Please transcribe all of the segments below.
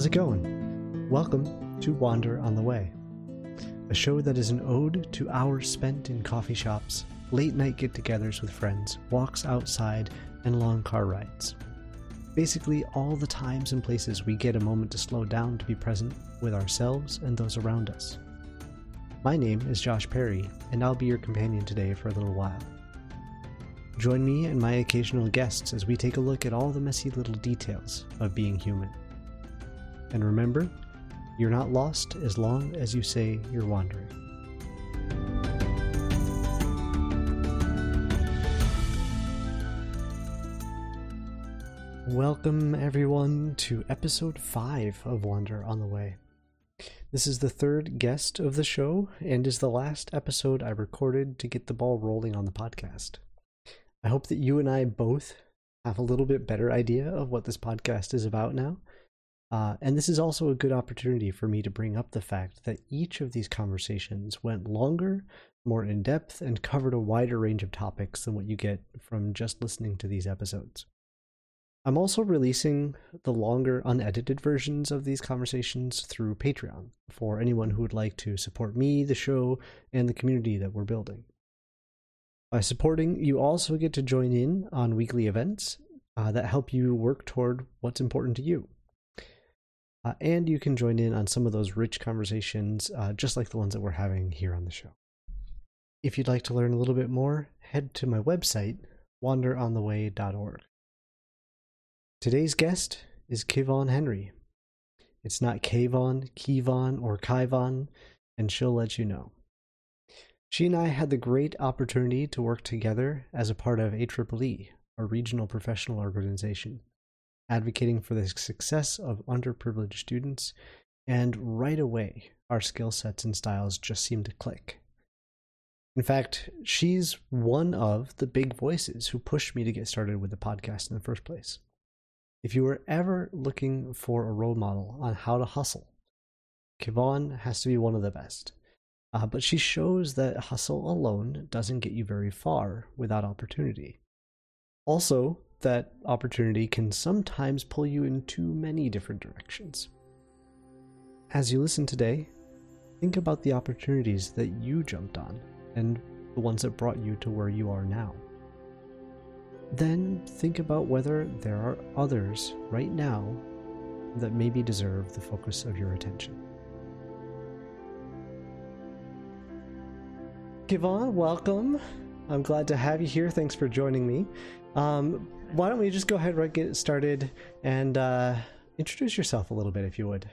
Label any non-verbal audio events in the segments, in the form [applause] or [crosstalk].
How's it going? Welcome to Wander on the Way, a show that is an ode to hours spent in coffee shops, late night get togethers with friends, walks outside, and long car rides. Basically, all the times and places we get a moment to slow down to be present with ourselves and those around us. My name is Josh Perry, and I'll be your companion today for a little while. Join me and my occasional guests as we take a look at all the messy little details of being human. And remember, you're not lost as long as you say you're wandering. Welcome, everyone, to episode 5 of Wander on the Way. This is the third guest of the show and is the last episode I recorded to get the ball rolling on the podcast. I hope that you and I both have a little bit better idea of what this podcast is about now. Uh, and this is also a good opportunity for me to bring up the fact that each of these conversations went longer, more in depth, and covered a wider range of topics than what you get from just listening to these episodes. I'm also releasing the longer, unedited versions of these conversations through Patreon for anyone who would like to support me, the show, and the community that we're building. By supporting, you also get to join in on weekly events uh, that help you work toward what's important to you. Uh, and you can join in on some of those rich conversations, uh, just like the ones that we're having here on the show. If you'd like to learn a little bit more, head to my website, wanderontheway.org. Today's guest is Kyvaughn Henry. It's not Kayvon, Kevon, or Kaivon, and she'll let you know. She and I had the great opportunity to work together as a part of AEEE, a regional professional organization advocating for the success of underprivileged students, and right away, our skill sets and styles just seem to click. In fact, she's one of the big voices who pushed me to get started with the podcast in the first place. If you were ever looking for a role model on how to hustle, Kyvaughn has to be one of the best. Uh, but she shows that hustle alone doesn't get you very far without opportunity. Also, that opportunity can sometimes pull you in too many different directions. As you listen today, think about the opportunities that you jumped on and the ones that brought you to where you are now. Then think about whether there are others right now that maybe deserve the focus of your attention. Kyvaughn, welcome. I'm glad to have you here. Thanks for joining me. Um, why don't we just go ahead and get started and uh, introduce yourself a little bit, if you would.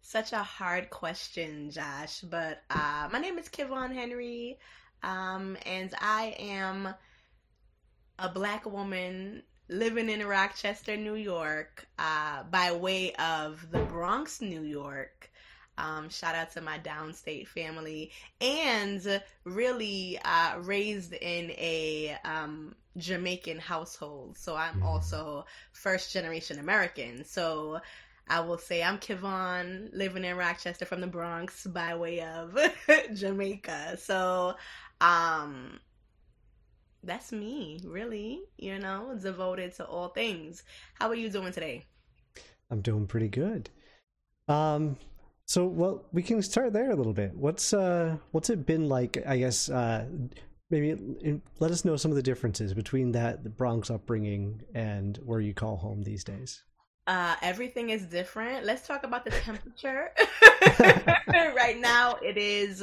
Such a hard question, Josh. But uh, my name is Kyvaughn Henry, um, and I am a black woman living in Rochester, New York, uh, by way of the Bronx, New York. Um, shout out to my downstate family, and really uh, raised in a um, Jamaican household. So I'm mm-hmm. also first generation American. So I will say I'm Kyvaughn, living in Rochester from the Bronx by way of [laughs] Jamaica. So um that's me, really, you know, devoted to all things. How are you doing today? I'm doing pretty good. Um so well, we can start there a little bit. What's uh what's it been like, I guess uh maybe let us know some of the differences between that the Bronx upbringing and where you call home these days. Uh, everything is different. Let's talk about the temperature. [laughs] [laughs] right now, it is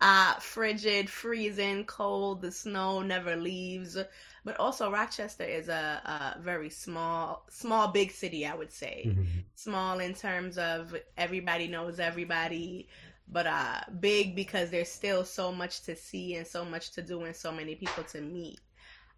uh, frigid, freezing, cold. The snow never leaves. But also, Rochester is a, a very small, small, big city. I would say mm-hmm. small in terms of everybody knows everybody but uh big because there's still so much to see and so much to do and so many people to meet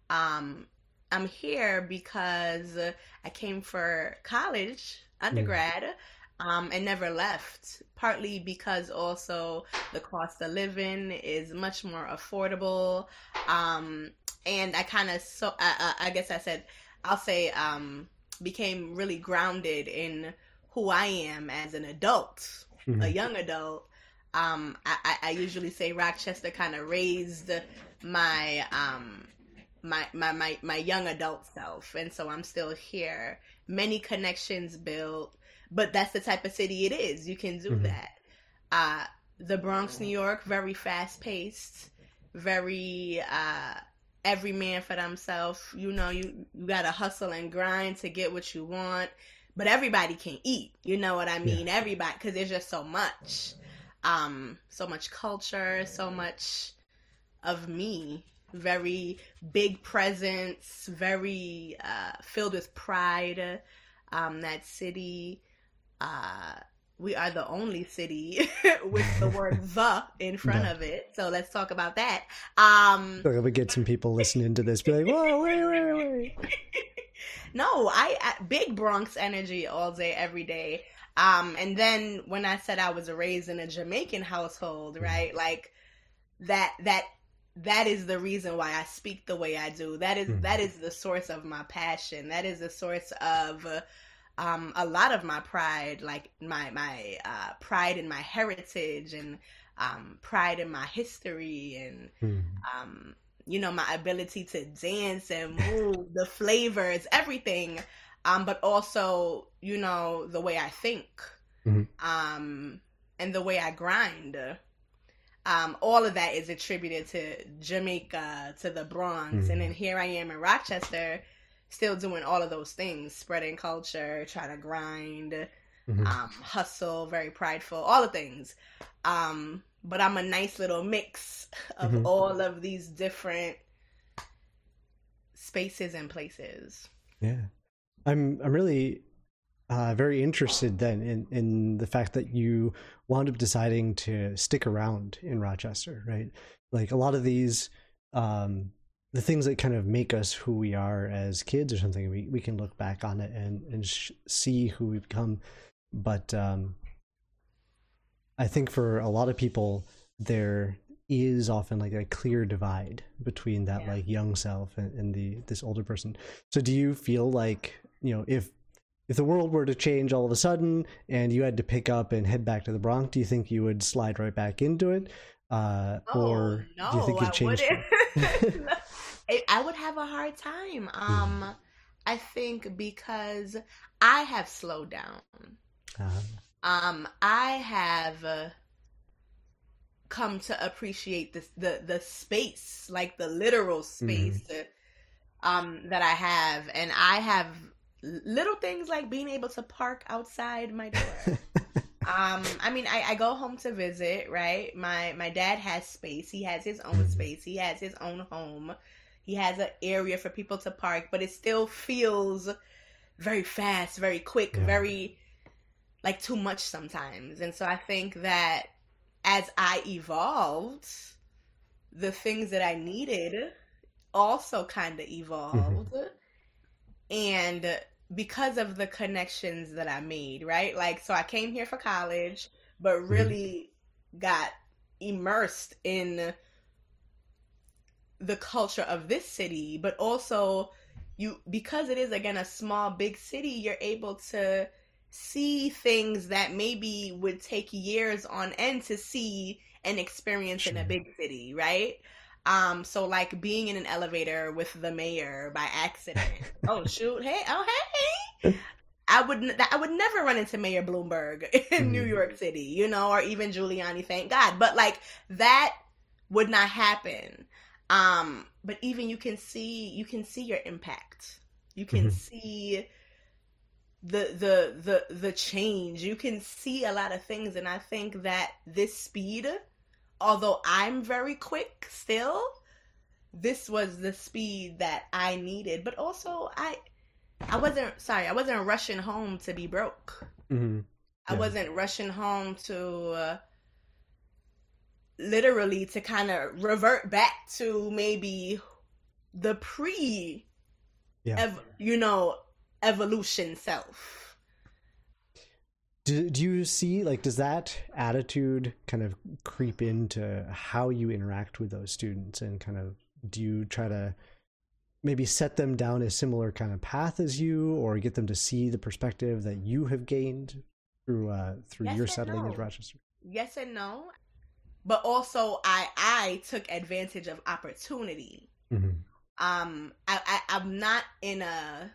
um i'm here because i came for college undergrad mm. um and never left partly because also the cost of living is much more affordable um and i kind of so I, I guess i said i'll say um became really grounded in who i am as an adult mm-hmm. a young adult um, I, I usually say Rochester kind of raised my um my, my my my young adult self, and so I'm still here. Many connections built, but that's the type of city it is. You can do Mhm. that. Uh, the Bronx, New York, very fast paced, very uh, every man for themselves. You know, you you gotta hustle and grind to get what you want, but everybody can eat. You know what I mean? Everybody, because there's just so much, um, so much culture, so much of me. Very big presence, very uh, filled with pride. Um, that city. Uh, we are the only city [laughs] with the word [laughs] the in front of it. So let's talk about that. Um, We're get some people listening to this, be like, "Whoa, wait, wait, wait!" [laughs] no, I, I big Bronx energy all day, every day. Um, and then when I said I was raised in a Jamaican household, Mm-hmm. right? Like that that that is the reason why I speak the way I do. That is- Mhm. that is the source of my passion. That is the source of uh, um, a lot of my pride, like my my uh, pride in my heritage and um, pride in my history and Hmm. um, you know, my ability to dance and move, [laughs] the flavors, everything. Um, but also, you know, the way I think, Mhm. um, and the way I grind. Um, all of that is attributed to Jamaica, to the Bronx, Mhm. and then here I am in Rochester, still doing all of those things, spreading culture, trying to grind, Mhm. um, hustle, very prideful, all the things. Um, but I'm a nice little mix of Mhm. all of these different spaces and places. Yeah, I'm. I'm really uh, very interested then in in the fact that you wound up deciding to stick around in Rochester, right? Like a lot of these, um, the things that kind of make us who we are as kids or something. We we can look back on it and and sh- see who we've become, but um, I think for a lot of people there is often like a clear divide between that Yeah. like young self and, and the this older person so do you feel like you know if if the world were to change all of a sudden and you had to pick up and head back to the Bronx, do you think you would slide right back into it, uh, or no, do you think you'd change? [laughs] [laughs] I- I would have a hard time. Um, I think because I have slowed down. Uh, um i have uh, come to appreciate this the the space like the literal space uh, um that i have. And i have little things like being able to park outside my door. [laughs] Um i mean I, I go home to visit right? My my dad has space. He has his own Mhm. space. He has his own home he has an area for people to park but it still feels very fast very quick Yeah. very like too much sometimes and so i think that as i evolved the things that i needed also kind of evolved and because of the connections that I made, right? Like, so I came here for college, but mm-hmm. really got immersed in the culture of this city, but also you because it is again a small big city, you're able to see things that maybe would take years on end to see and experience in a big city, right? Um, so like being in an elevator with the mayor by accident. [laughs] oh shoot! Hey, oh hey! I would I would never run into Mayor Bloomberg [laughs] in New Mhm. York City, you know, or even Giuliani. Thank God. But like that would not happen. Um, but even you can see you can see your impact. You can Mhm. see the the the the change. You can see a lot of things, and I think that this speed although I'm very quick still, this was the speed that I needed. But also, I I wasn't sorry, I wasn't rushing home to be broke. mhm. I wasn't rushing home to uh, literally to kind of revert back to maybe the pre, Yeah. ev- you know, evolution self. Do, do you see like does that attitude kind of creep into how you interact with those students and kind of do you try to maybe set them down a similar kind of path as you or get them to see the perspective that you have gained through uh through Yes your settling no. in Rochester? Yes and no, but also I I took advantage of opportunity. Mm-hmm. um I, I i'm not in a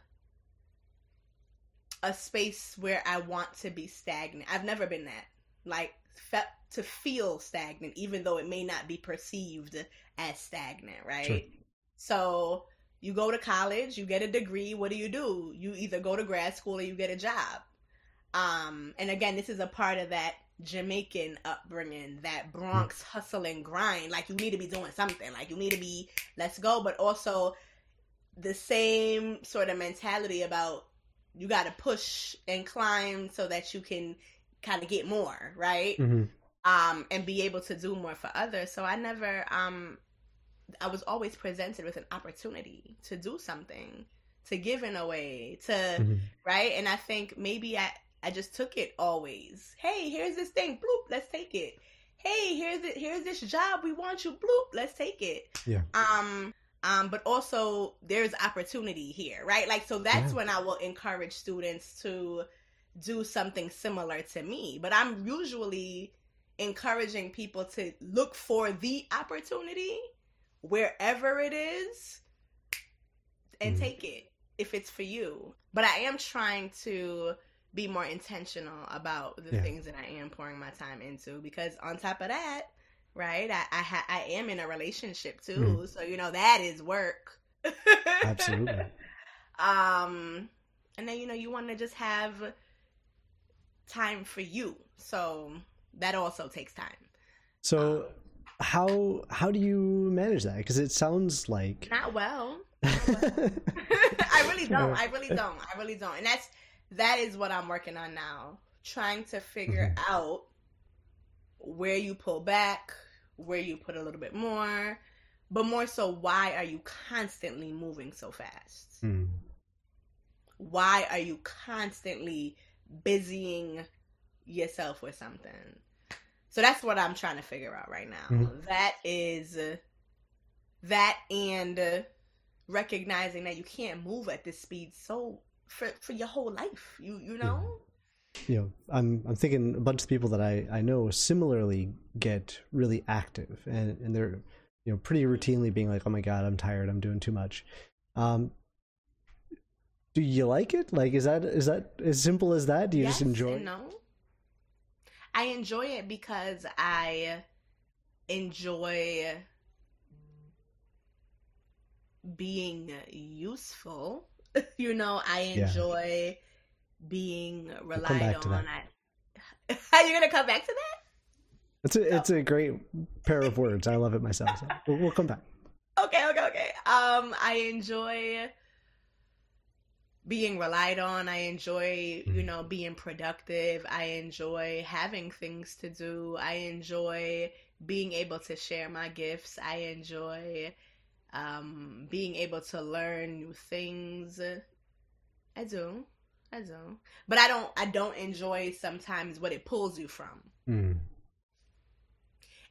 a space where I want to be stagnant. I've never been that. Like fe- to feel stagnant, even though it may not be perceived as stagnant, right? Sure. So you go to college, you get a degree. What do you do? You either go to grad school or you get a job. Um, and again, this is a part of that Jamaican upbringing, that Bronx hustle and grind. Like you need to be doing something. Like you need to be let's go, but also the same sort of mentality about you got to push and climb so that you can kind of get more, right? Mm-hmm. Um, and be able to do more for others. So I never, um, I was always presented with an opportunity to do something, to give in a way, to mm-hmm. right. And I think maybe I, I just took it always. Hey, here's this thing, bloop, let's take it. Hey, here's it, here's this job, we want you, bloop, let's take it. Yeah. Um, um, but also there's opportunity here, right? Like, so that's yeah. when I will encourage students to do something similar to me. But I'm usually encouraging people to look for the opportunity wherever it is and mm. take it if it's for you. But I am trying to be more intentional about the yeah. things that I am pouring my time into because on top of that, right, I I, ha- I am in a relationship too, mm. so you know that is work. [laughs] Absolutely. Um, and then you know you want to just have time for you, so that also takes time. So. Um, how how do you manage that? Because it sounds like not well. [laughs] Not well. [laughs] I really don't. I really don't. I really don't. And that's that is what I'm working on now. Trying to figure mm-hmm. out where you pull back, where you put a little bit more, but more so, why are you constantly moving so fast? Mm. Why are you constantly busying yourself with something? So that's what I'm trying to figure out right now. Mm-hmm. That is that and recognizing that you can't move at this speed so for for your whole life. You you know. Yeah. You know, I'm I'm thinking a bunch of people that I I know similarly get really active and and they're you know pretty routinely being like, oh my god, I'm tired, I'm doing too much. Um, do you like it? Like, is that is that as simple as that? Do you yes just enjoy? No, I enjoy it because I enjoy being useful [laughs] you know, I enjoy yeah. being relied on. I, [laughs] are you gonna come back to that? It's a it's a great pair of words. I love it myself. So we'll, we'll come back. Okay, okay, okay. Um, I enjoy being relied on. I enjoy, you mm-hmm. know, being productive. I enjoy having things to do. I enjoy being able to share my gifts. I enjoy um, being able to learn new things. I do, I do, but I don't. I don't enjoy sometimes what it pulls you from, mm.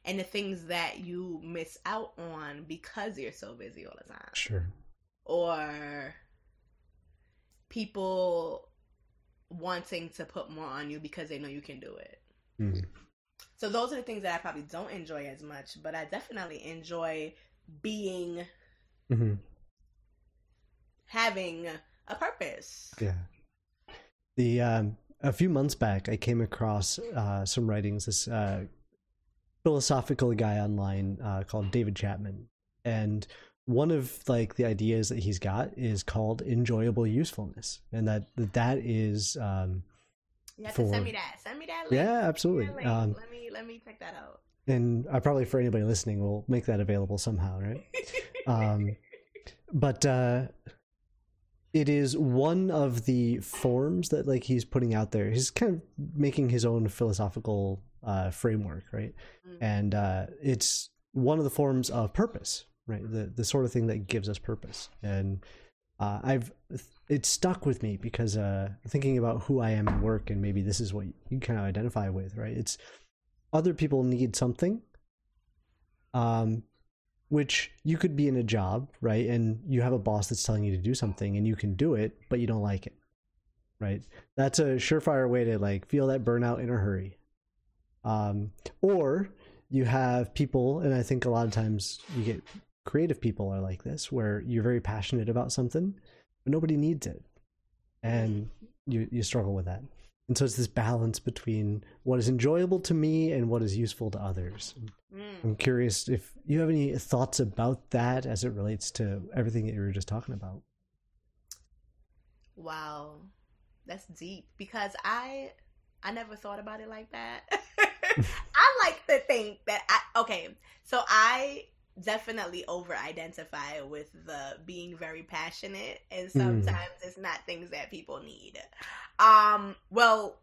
and the things that you miss out on because you're so busy all the time. Sure. Or people wanting to put more on you because they know you can do it. Mm. So those are the things that I probably don't enjoy as much, but I definitely enjoy being mm-hmm. having a purpose. Yeah. The um, a few months back, I came across uh, some writings. This uh, philosophical guy online uh, called David Chapman, and one of like the ideas that he's got is called enjoyable usefulness, and that that is. Um, you have for... to send me that. Send me that. Link. Yeah, absolutely. Um, let me let me check that out and I probably for anybody listening we'll make that available somehow, right? [laughs] um, but uh, it is one of the forms that like he's putting out there. He's kind of making his own philosophical uh, framework, right? Mm-hmm. And uh, it's one of the forms of purpose, right? The the sort of thing that gives us purpose. And uh, I've it stuck with me because uh, thinking about who I am at work and maybe this is what you kind of identify with, right? It's other people need something um which you could be in a job right? And you have a boss that's telling you to do something and you can do it but you don't like it right? That's a surefire way to like feel that burnout in a hurry. Um or you have people and i think a lot of times you get creative people are like this where you're very passionate about something but nobody needs it. And you you struggle with that. And so it's this balance between what is enjoyable to me and what is useful to others. Mm. I'm curious if you have any thoughts about that as it relates to everything that you were just talking about. Wow. That's deep because I I never thought about it like that. [laughs] [laughs] I like to think that I okay, so I definitely over identify with the being very passionate and hmm. sometimes mm. it's not things that people need um well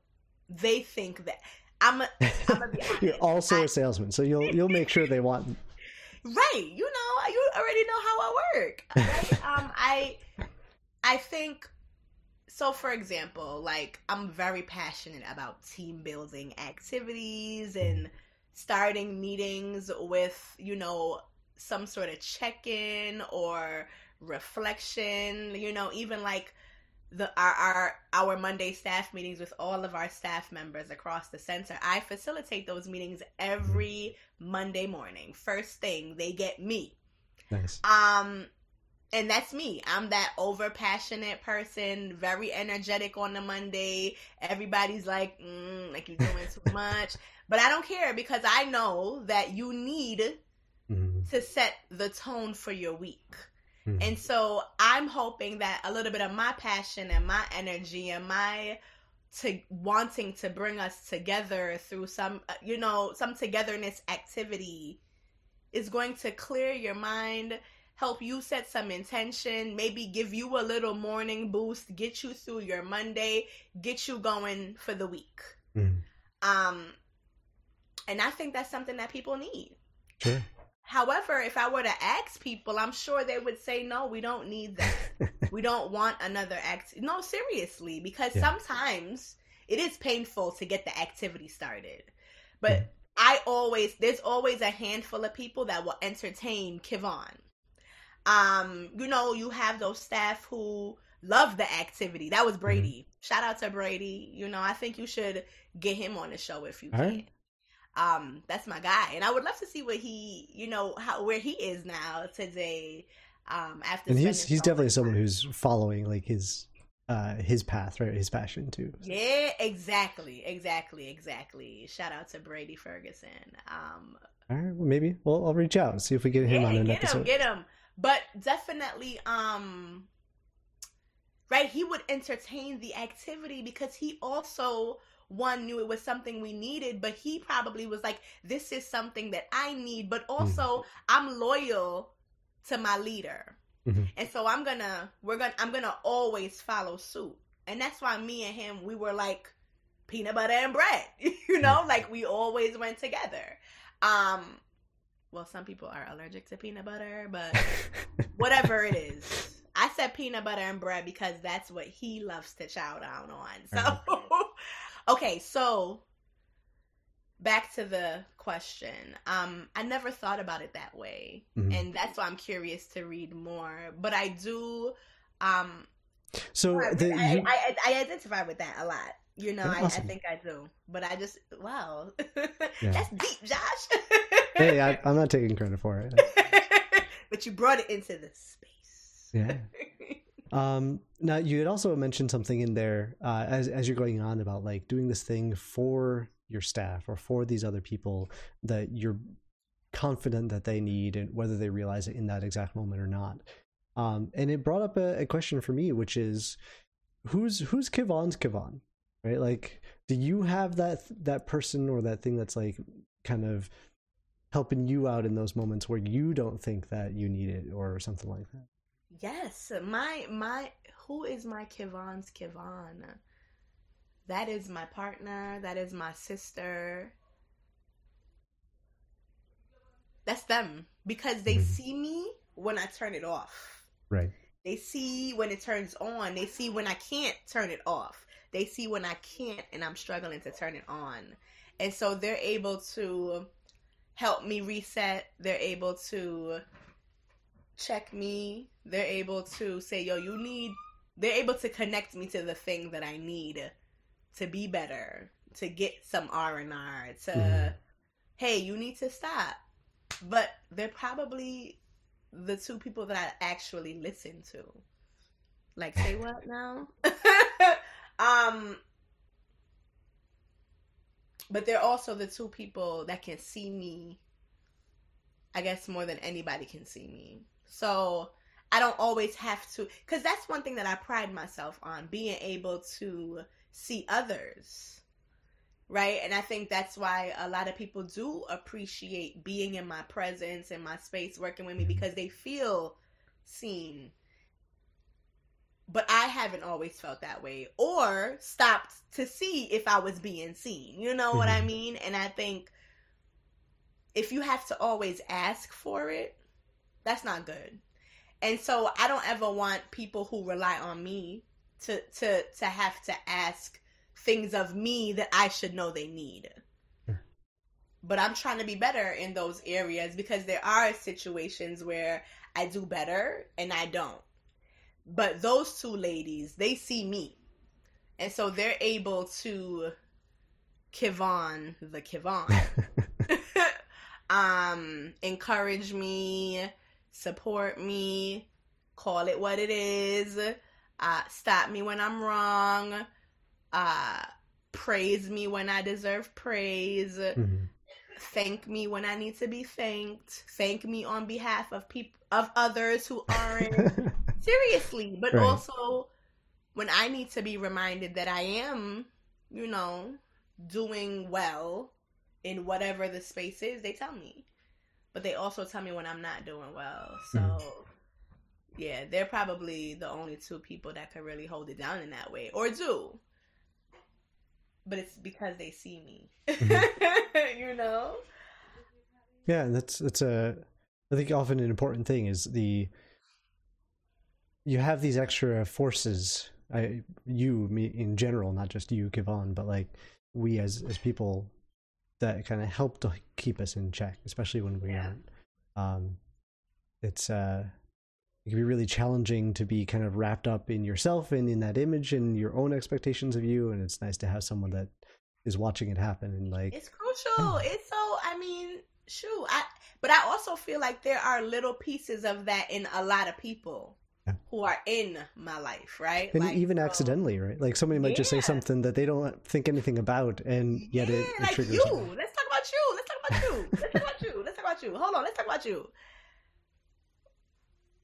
they think that i'm a, I'm a [laughs] you're also I, a salesman so you'll you'll make sure they want [laughs] right you know you already know how i work right [laughs] um i i think so for example like i'm very passionate about team building activities and starting meetings with you know some sort of check-in or reflection you know even like the our, our our monday staff meetings with all of our staff members across the center i facilitate those meetings every monday morning first thing they get me nice um and that's me. I'm that over passionate person, very energetic on the Monday. Everybody's like, mm, like you're doing too [laughs] much, but I don't care because I know that you need. To set the tone for your week. Mm-hmm. And so I'm hoping that a little bit of my passion and my energy and my to wanting to bring us together through some uh, you know some togetherness activity is going to clear your mind help you set some intention maybe give you a little morning boost get you through your monday get you going for the week mm. um and i think that's something that people need sure However, if I were to ask people, I'm sure they would say, no, we don't need that. [laughs] we don't want another act. No, seriously, because yeah. sometimes it is painful to get the activity started. But yeah. I always, there's always a handful of people that will entertain Kyvaughn. Um, you know, you have those staff who love the activity. That was mm-hmm. Brady. Mm-hmm. Shout out to Brady. You know, I think you should get him on the show if you All can. Right um that's my guy. And i would love to see what he you know how where he is now today um after and he's he's definitely someone who's following like his uh his path right? His passion too. Yeah exactly exactly exactly. Shout out to brady ferguson. Um all right well, maybe. Well i'll reach out and see if we get him yeah, on an get episode. him, get him. But definitely um right he would entertain the activity because he also one knew it was something we needed, but he probably was like, this is something that I need, but also mm-hmm. I'm loyal to my leader. Mm-hmm. And so I'm gonna, we're gonna, I'm gonna always follow suit. And that's why me and him, we were like peanut butter and bread, [laughs] you know, mm-hmm. like we always went together. Um, well, some people are allergic to peanut butter, but [laughs] whatever it is. I said peanut butter and bread because that's what he loves to chow down on. So, [laughs] Okay, so back to the question. Um, I never thought about it that way, mm-hmm. and that's why I'm curious to read more. But I do. Um, so I, the, I, you... I, I, identify with that a lot. You know, awesome. I, think I do. But I just wow, [laughs] yeah. that's deep, Josh. hey, I, [laughs] I'm not taking credit for it. [laughs] but you brought it into the space. Yeah. Um, now you had also mentioned something in there uh, as as you're going on about like doing this thing for your staff or for these other people that you're confident that they need and whether they realize it in that exact moment or not. Um, and it brought up a, a, question for me, which is who's who's Kyvaughn's Kyvaughn, right? Like, do you have that that person or that thing that's like kind of helping you out in those moments where you don't think that you need it or something like that? Yes, my my who is my Kyvaughn's Kyvaughn? That is my partner. That is my sister. That's them because they mm-hmm. see me when I turn it off. Right. They see when it turns on. They see when I can't turn it off. They see when I can't and I'm struggling to turn it on. And so they're able to help me reset. They're able to check me. They're able to say, yo, you need, they're able to connect me to the thing that I need to be better, to get some R&R, to, mm. hey, you need to stop. But they're probably the two people that I actually listen to. Like, say what now? [laughs] um, but they're also the two people that can see me. I guess more than anybody can see me. So I don't always have to, because that's one thing that I pride myself on being able to see others. Right. And I think that's why a lot of people do appreciate being in my presence and my space, working with me, because they feel seen. But I haven't always felt that way or stopped to see if I was being seen. You know mm-hmm. what I mm-hmm. mean? And I think if you have to always ask for it, that's not good. And so I don't ever want people who rely on me to to to have to ask things of me that I should know they need. But I'm trying to be better in those areas because there are situations where I do better and I don't. But those two ladies, they see me. And so they're able to Kyvaughn the Kyvaughn. [laughs] [laughs] um encourage me, support me, call it what it is, uh, stop me when I'm wrong, uh, praise me when I deserve praise, mm-hmm. thank me when I need to be thanked, thank me on behalf of people of others who aren't [laughs] seriously, but right. also when I need to be reminded that I am, you know, doing well in whatever the space is, they tell me. But they also tell me when I'm not doing well. So mm yeah, they're probably the only two people that could really hold it down in that way, or do. But it's because they see me, mm-hmm. [laughs] you know. Yeah, and that's that's a I think often an important thing is the you have these extra forces. I you me in general, not just you, Kyvaughn, but like we as as people that kind of help to keep us in check, especially when we yeah. aren't. Um, it's uh it can be really challenging to be kind of wrapped up in yourself and in that image and your own expectations of you and it's nice to have someone that is watching it happen and like it's crucial it's so i mean shoot i but i also feel like there are little pieces of that in a lot of people yeah. Who are in my life right and like, even so, accidentally right like somebody might yeah. just say something that they don't think anything about and yet yeah, it, it like triggers you something. let's talk about you let's talk about you let's talk about you let's talk about you hold on let's talk about you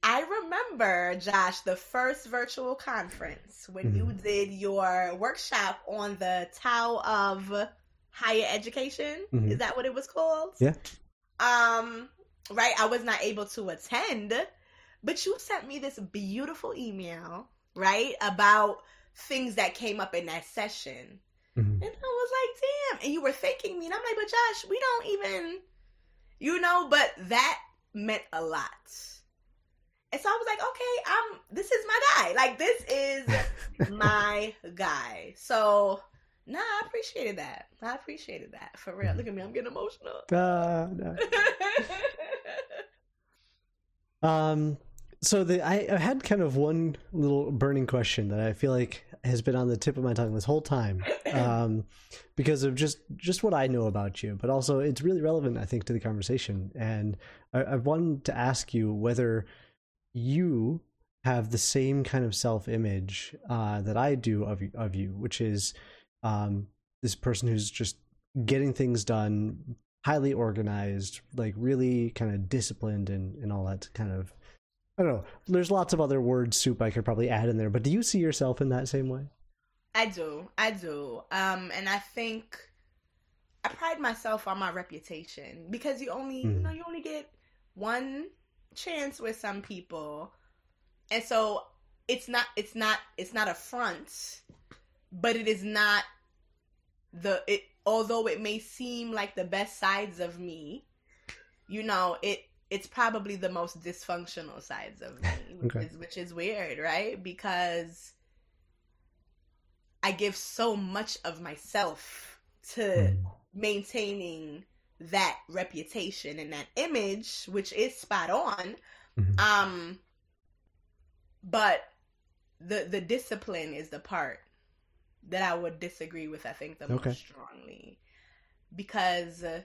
I remember, Josh, the first virtual conference when mm-hmm. you did your workshop on the Tao of Higher Education. Mm-hmm. Is that what it was called? Yeah. Um, right. I was not able to attend, but you sent me this beautiful email, right, about things that came up in that session. Mm-hmm. And I was like, damn. And you were thanking me. And I'm like, but Josh, we don't even, you know, but that meant a lot and so I was like, okay, I'm this is my guy. Like this is [laughs] my guy. So nah, I appreciated that. I appreciated that. For real. Look at me, I'm getting emotional. Uh, no. [laughs] um so the I, I had kind of one little burning question that I feel like has been on the tip of my tongue this whole time, [coughs] um, because of just just what I know about you, but also it's really relevant, I think, to the conversation. And I, I wanted to ask you whether you have the same kind of self image uh, that I do of of you, which is um, this person who's just getting things done, highly organized, like really kind of disciplined and and all that kind of. I don't know. There's lots of other word soup I could probably add in there, but do you see yourself in that same way? I do. I do. Um, and I think I pride myself on my reputation because you only, mm. you hmm. know, you only get one chance with some people. And so it's not it's not it's not a front, but it is not the it although it may seem like the best sides of me, you know, it it's probably the most dysfunctional sides of me, [laughs] which okay. is which is weird, right? Because I give so much of myself to mm. maintaining that reputation and that image, which is spot on. Mm-hmm. Um, but the the discipline is the part that I would disagree with. I think the okay. most strongly because uh,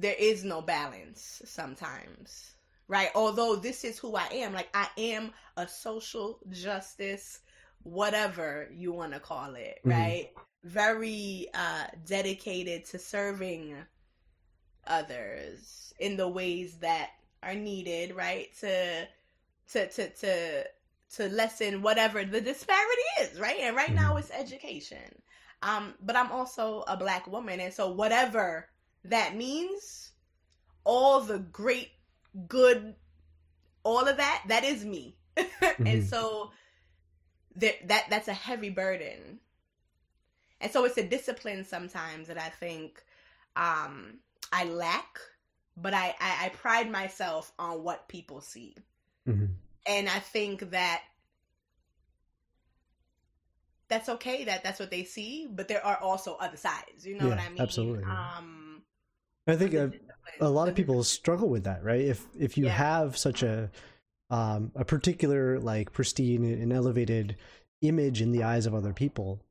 there is no balance sometimes, right? Although this is who I am, like I am a social justice whatever you want to call it, Mhm. right? Very uh, dedicated to serving others in the ways that are needed, right? To to to to to lessen whatever the disparity is, right? And right now Mhm. it's education. Um, but I'm also a black woman, and so whatever that means, all the great, good, all of that, that is me. [laughs] and Mhm. so that that that's a heavy burden. And so it's a discipline sometimes that I think um I lack, but I, I, I pride myself on what people see. Mhm. And I think that that's okay that that's what they see, but there are also other sides. You know what Yeah, I mean? absolutely. Um, I think a, a lot of people struggle with that, right? If if you Yeah. have such a um, a particular like pristine and elevated image in the eyes of other people,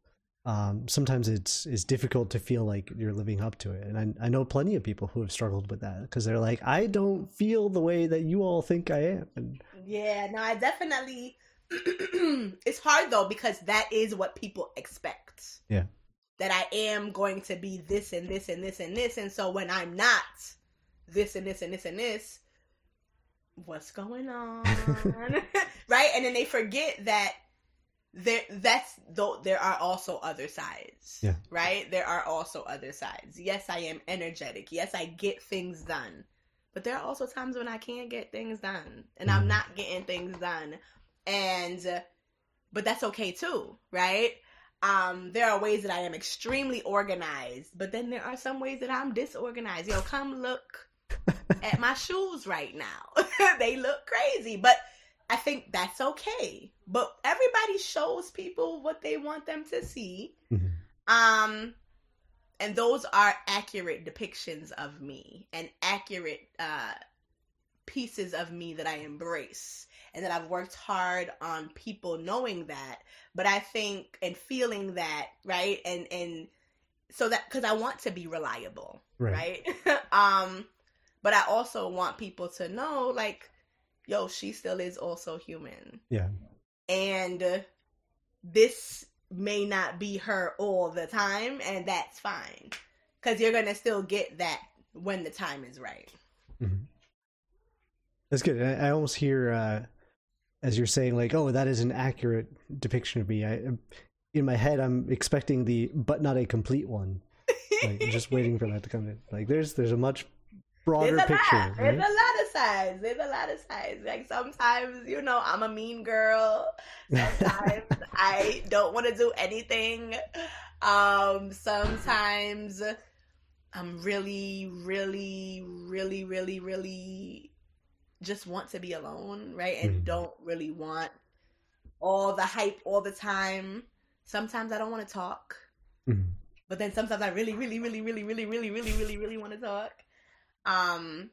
um, sometimes it's it's difficult to feel like you're living up to it. And I, I know plenty of people who have struggled with that because they're like, I don't feel the way that you all think I am. And Yeah, no, I definitely. [clears throat] it's hard though because that is what people expect. Yeah. That I am going to be this and this and this and this, and so when I'm not this and this and this and this, what's going on? [laughs] [laughs] right? And then they forget that there that's though there are also other sides. Yeah. Right? There are also other sides. Yes, I am energetic. Yes, I get things done. But there are also times when I can't get things done and I'm Mhm. not getting things done. And but that's okay too, right? Um, there are ways that I am extremely organized, but then there are some ways that I'm disorganized. Yo, come look at my [laughs] shoes right now. [laughs] they look crazy, but I think that's okay. But everybody shows people what they want them to see. Mhm. Um and those are accurate depictions of me and accurate uh pieces of me that I embrace and that I've worked hard on people knowing that but I think and feeling that right and and so that cuz I want to be reliable Right. right, [laughs] um but I also want people to know like yo she still is also human yeah, and this may not be her all the time and that's fine because you're gonna still get that when the time is right Mhm. that's good. I, I almost hear uh, as you're saying like, oh, that is an accurate depiction of me. I in my head, I'm expecting the but not a complete one. like I'm just [laughs] waiting for that to come in. Like there's there's a much broader there's a picture. lot there's right? a lot of sides there's a lot of sides like sometimes you know i'm a mean girl sometimes [laughs] i don't want to do anything um sometimes i'm really really really really really just want to be alone right and Mhm. don't really want all the hype all the time sometimes i don't want to talk Mhm. but then sometimes I really, really, really, really, really, really, really, really, really want to talk. Um,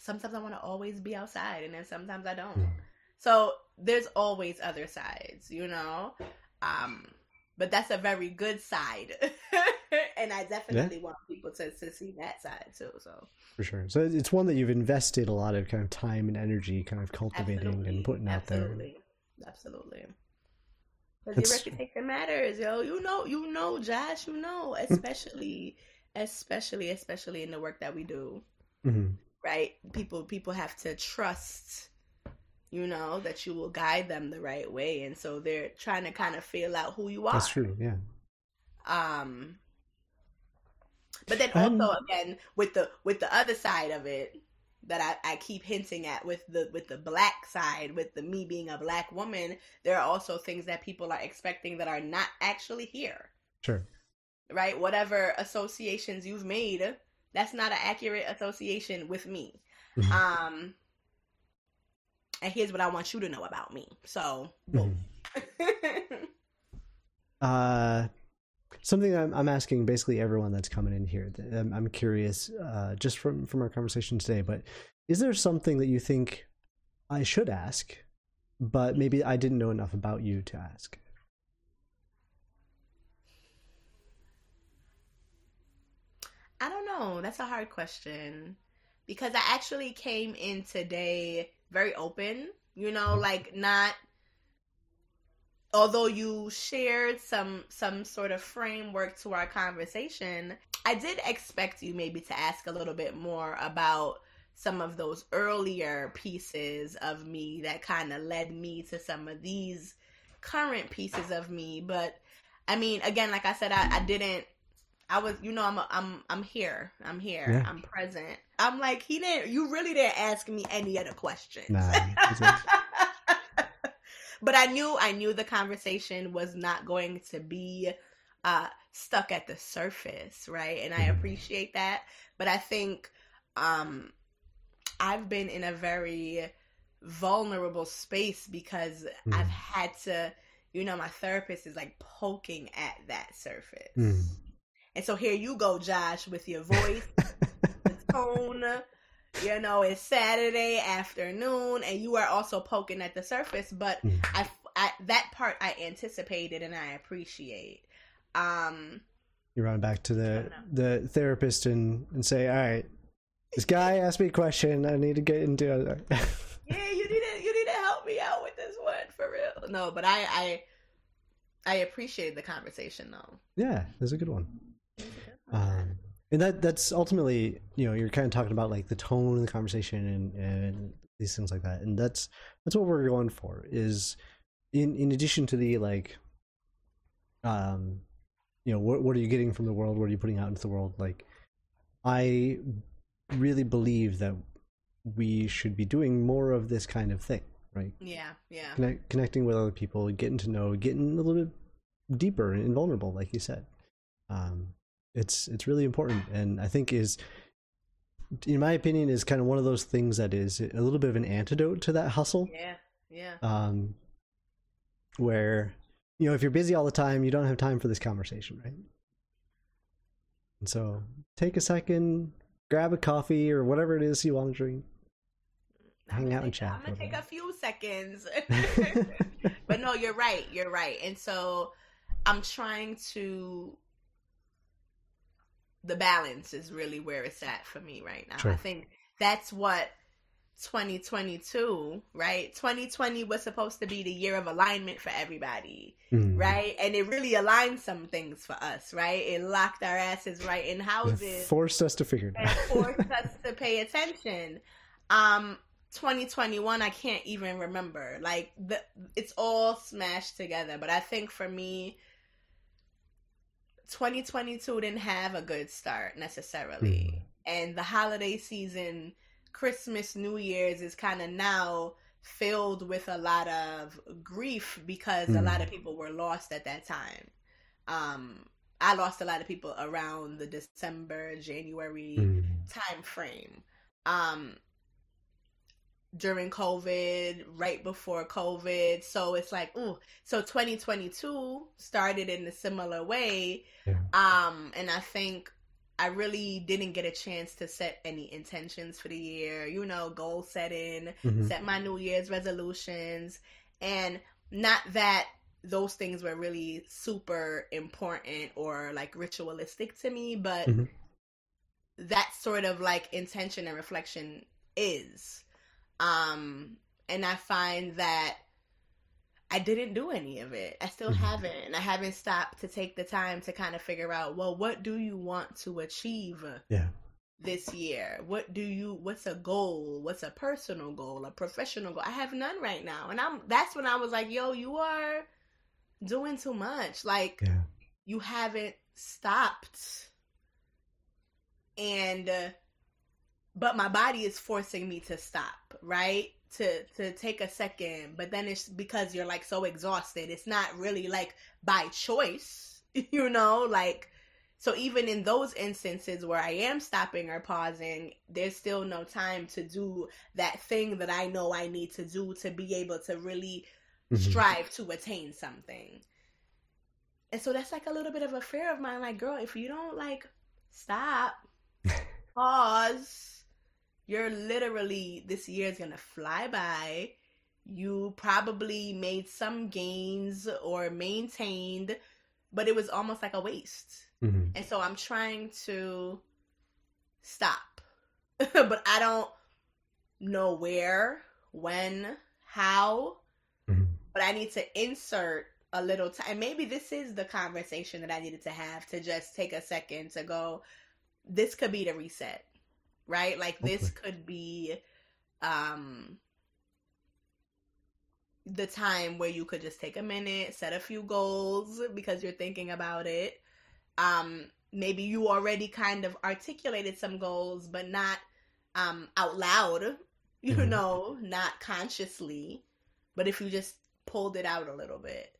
sometimes I want to always be outside, and then sometimes I don't. Mhm. So there's always other sides, you know. Um, but that's a very good side, [laughs] and I definitely want people to to see that side too. So For sure. So it's one that you've invested a lot of kind of time and energy kind of cultivating absolutely, and putting out there. absolutely, absolutely. Because your reputation matters, yo. You know, you know, Josh. You know, especially, especially, especially in the work that we do, Mhm. right? People, people have to trust, you know, that you will guide them the right way, and so they're trying to kind of feel out who you are. That's true. Yeah. Um, but then Um, also again with the with the other side of it that I, I keep hinting at with the with the black side with the me being a black woman, there are also things that people are expecting that are not actually here. Sure. Right? Whatever associations you've made, that's not an accurate association with me. Mhm. Um and here's what I want you to know about me. So. Mhm. [laughs] Uh, something I'm, I'm asking basically everyone that's coming in here. I'm, I'm curious, uh, just from from our conversation today. But is there something that you think I should ask, but maybe I didn't know enough about you to ask? I don't know. That's a hard question because I actually came in today very open, you know, like not although you shared some some sort of framework to our conversation, I did expect you maybe to ask a little bit more about some of those earlier pieces of me that kind of led me to some of these current pieces of me. But I mean, again, like I said, I, I didn't. I was, you know, I'm, a, I'm, I'm here. I'm here. Yeah. I'm present. I'm like, he didn't. You really didn't ask me any other questions. Nah, [laughs] but I knew, I knew the conversation was not going to be uh, stuck at the surface, right? And I Mhm. appreciate that. But I think um, I've been in a very vulnerable space because Mhm. I've had to, you know, my therapist is like poking at that surface. Mm. And so here you go, Josh, with your voice, [laughs] the tone. You know, it's Saturday afternoon, and you are also poking at the surface. But Mm. I, I that part I anticipated and I appreciate. Um, you run back to the the therapist and and say, all right, this guy [laughs] asked me a question. I need to get into it. [laughs] yeah, you need to you need to help me out with this one for real. No, but I I I appreciate the conversation though. yeah, it was a good one. Um, and that that's ultimately, you know, you're kind of talking about like the tone of the conversation and and these things like that, and that's that's what we're going for. Is in in addition to the like, um, you know, what what are you getting from the world? What are you putting out into the world? Like, I really believe that we should be doing more of this kind of thing, right? yeah, yeah, Connect, connecting with other people, getting to know, getting a little bit deeper and vulnerable, like you said. Um, it's it's really important, and I think is, in my opinion, is kind of one of those things that is a little bit of an antidote to that hustle. yeah, yeah. Um, where you know if you're busy all the time, you don't have time for this conversation, right? And so take a second, grab a coffee or whatever it is you want to drink. I'm hang gonna out and chat I'm gonna take a few seconds. [laughs] [laughs] but no, you're right. You're right. And so I'm trying to. The balance is really where it's at for me right now. Sure. I think that's what 2022, right? 2020 was supposed to be the year of alignment for everybody, Mm. right? And it really aligned some things for us, right? It locked our asses right in It houses forced us to figure it out. forced [laughs] us to pay attention. Um, 2021, I can't even remember. Like the, it's all smashed together. But I think for me, 2022 didn't have a good start necessarily, Mm. and the holiday season, Christmas, New Year's is kind of now filled with a lot of grief because a Mm. lot of people were lost at that time. Um, I lost a lot of people around the December, January Mm. time frame. Um during COVID, right before COVID. So it's like, ooh, so 2022 started in a similar way. Yeah. Um and I think I really didn't get a chance to set any intentions for the year, you know, goal setting, Mhm. set my New Year's resolutions, and not that those things were really super important or like ritualistic to me, but Mhm. that sort of like intention and reflection is. Um, and I find that I didn't do any of it. I still Mhm. haven't. And I haven't stopped to take the time to kind of figure out, well, what do you want to achieve? Yeah. this year? What do you what's a goal? What's a personal goal? A professional goal? I have none right now. And I'm that's when I was like, yo, you are doing too much. Like Yeah. you haven't stopped. And uh, but my body is forcing me to stop, right? To to take a second, but then it's because you're like so exhausted. It's not really like by choice, [laughs] you know, like so even in those instances where I am stopping or pausing, there's still no time to do that thing that I know I need to do to be able to really Mhm. strive to attain something. And so that's like a little bit of a fear of mine. Like, girl, if you don't like stop, [laughs] pause, you're literally this year is gonna fly by. You probably made some gains or maintained, but it was almost like a waste. Mhm. And so I'm trying to stop. [laughs] but I don't know where, when, how, Mhm. but I need to insert a little time. Maybe this is the conversation that I needed to have to just take a second to go. This could be the reset, right? Like this could be um the time where you could just take a minute, set a few goals because you're thinking about it. Um maybe you already kind of articulated some goals but not um out loud, [laughs] you mm-hmm. know, not consciously, but if you just pulled it out a little bit.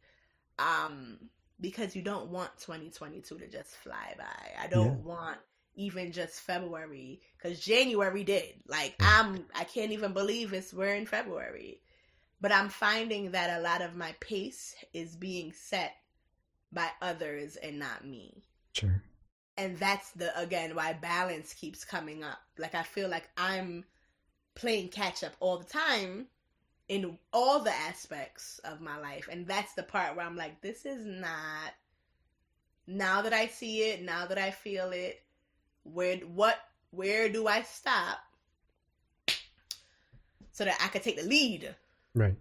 Um because you don't want 2022 to just fly by. I don't yeah. want even just February cuz January did. Like I'm I can't even believe it's we're in February. But I'm finding that a lot of my pace is being set by others and not me. Sure. And that's the again why balance keeps coming up. Like I feel like I'm playing catch up all the time in all the aspects of my life. And that's the part where I'm like, this is not now that I see it, now that I feel it, where what where do I stop so that I could take the lead? Right.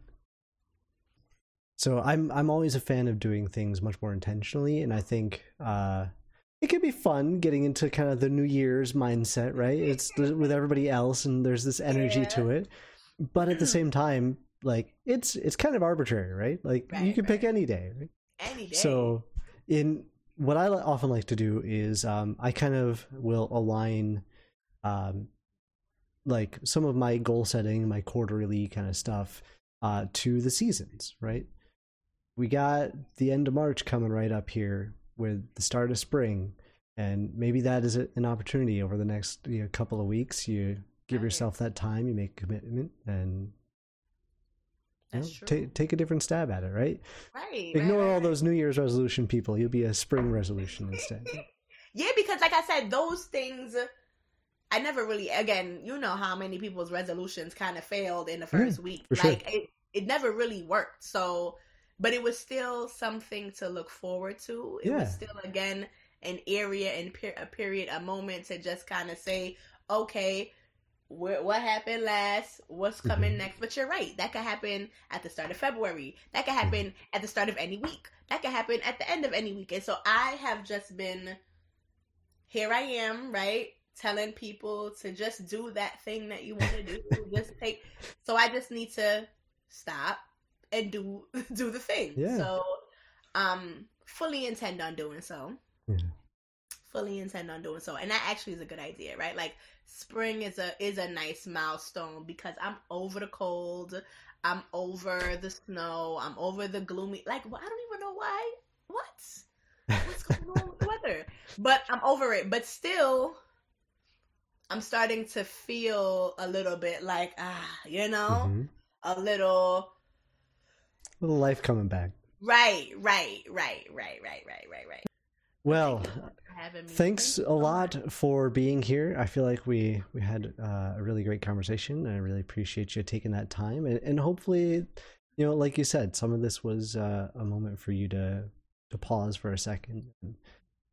So I'm I'm always a fan of doing things much more intentionally, and I think uh, it can be fun getting into kind of the New Year's mindset, right? It's with everybody else, and there's this energy yeah. to it. But at the [clears throat] same time, like it's it's kind of arbitrary, right? Like right, you can right. pick any day, right? Any day. So in what I often like to do is um, I kind of will align um, like some of my goal setting, my quarterly kind of stuff uh, to the seasons, right? We got the end of March coming right up here with the start of spring, and maybe that is an opportunity over the next you know, couple of weeks. You give yourself that time, you make a commitment, and you know, take take a different stab at it, right? Right. Ignore right, all those New Year's resolution people. You'll be a spring resolution instead. [laughs] yeah, because like I said, those things I never really again, you know how many people's resolutions kind of failed in the first yeah, week. Like sure. it it never really worked. So but it was still something to look forward to. It yeah. was still again an area and per- a period, a moment to just kind of say, okay, what happened last? What's coming mm-hmm. next? But you're right. That could happen at the start of February. That could happen at the start of any week. That could happen at the end of any week. And so I have just been, here I am, right? Telling people to just do that thing that you want to do. [laughs] just take. So I just need to stop and do [laughs] do the thing. Yeah. So, um, fully intend on doing so. Yeah. Fully intend on doing so, and that actually is a good idea, right? Like spring is a is a nice milestone because I'm over the cold, I'm over the snow, I'm over the gloomy. Like well, I don't even know why. What? What's going on with the weather? But I'm over it. But still, I'm starting to feel a little bit like ah, you know, mm-hmm. a little little life coming back. Right, right, right, right, right, right, right, right. Well, thanks a lot for being here. I feel like we we had uh, a really great conversation, and I really appreciate you taking that time. And, and hopefully, you know, like you said, some of this was uh, a moment for you to to pause for a second.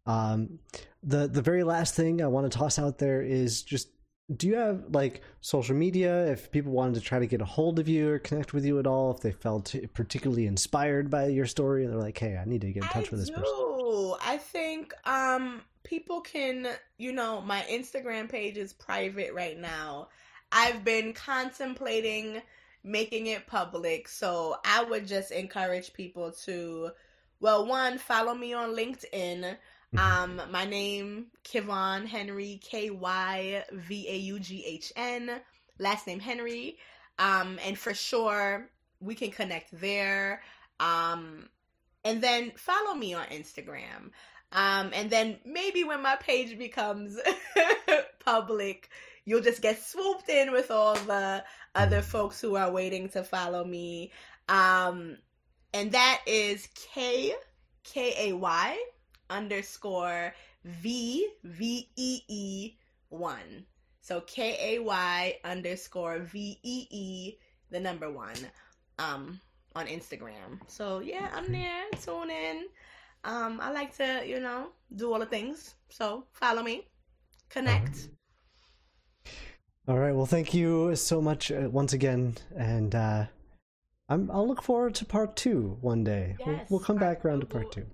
Um, the the very last thing I want to toss out there is just do you have like social media if people wanted to try to get a hold of you or connect with you at all if they felt particularly inspired by your story and they're like hey i need to get in touch I with this do. person i think um people can you know my instagram page is private right now i've been contemplating making it public so i would just encourage people to well one follow me on linkedin Mm-hmm. Um, my name Kyvaughn Henry, K Y V A U G H N. Last name Henry. Um, and for sure we can connect there. Um, and then follow me on Instagram. Um, and then maybe when my page becomes [laughs] public, you'll just get swooped in with all the other folks who are waiting to follow me. Um, and that is K K A Y underscore V V E E one. So K A Y underscore V E E the number one um on Instagram. So yeah, I'm there. Tune in. Um, I like to, you know, do all the things. So follow me, connect. All right. Well, thank you so much uh, once again, and uh, I'm, I'll look forward to part two one day. We'll, we'll come back around to part two.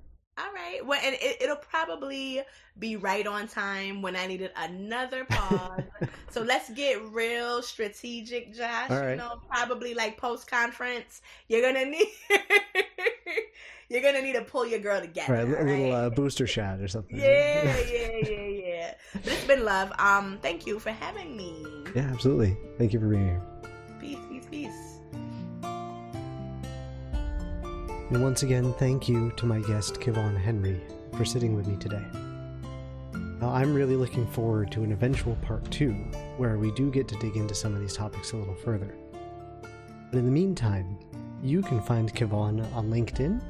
Right. Well, and it, it'll probably be right on time when I needed another pause. [laughs] so let's get real strategic, Josh. All You know, probably like post conference, you're gonna need [laughs] you're gonna need to pull your girl together. Right, a little right? uh, booster shot or something. yeah, yeah, yeah, yeah. But it's been love. Um, thank you for having me. yeah, absolutely. Thank you for being here. Peace, peace, peace. And once again, thank you to my guest, Kyvaughn Henry, for sitting with me today. Now, I'm really looking forward to an eventual part two, where we do get to dig into some of these topics a little further. But in the meantime, you can find Kyvaughn on LinkedIn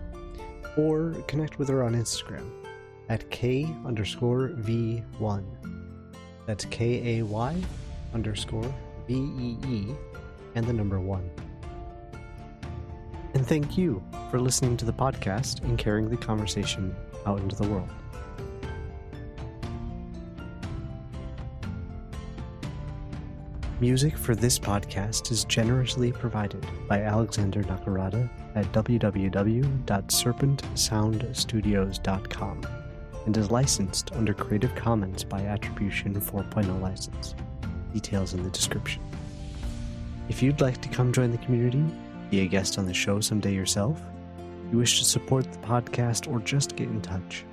or connect with her on Instagram at K underscore V1. That's K A Y underscore V E E and the number one. And thank you for listening to the podcast and carrying the conversation out into the world. Music for this podcast is generously provided by Alexander Nakarada at www.serpentsoundstudios.com and is licensed under Creative Commons by Attribution 4.0 license. Details in the description. If you'd like to come join the community, be a guest on the show someday yourself, you wish to support the podcast, or just get in touch,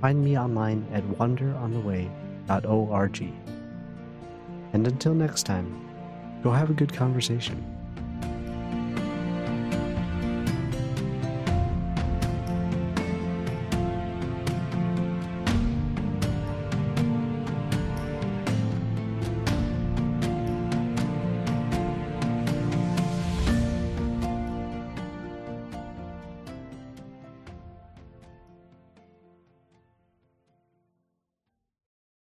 find me online at wanderontheway.org. And until next time, go have a good conversation.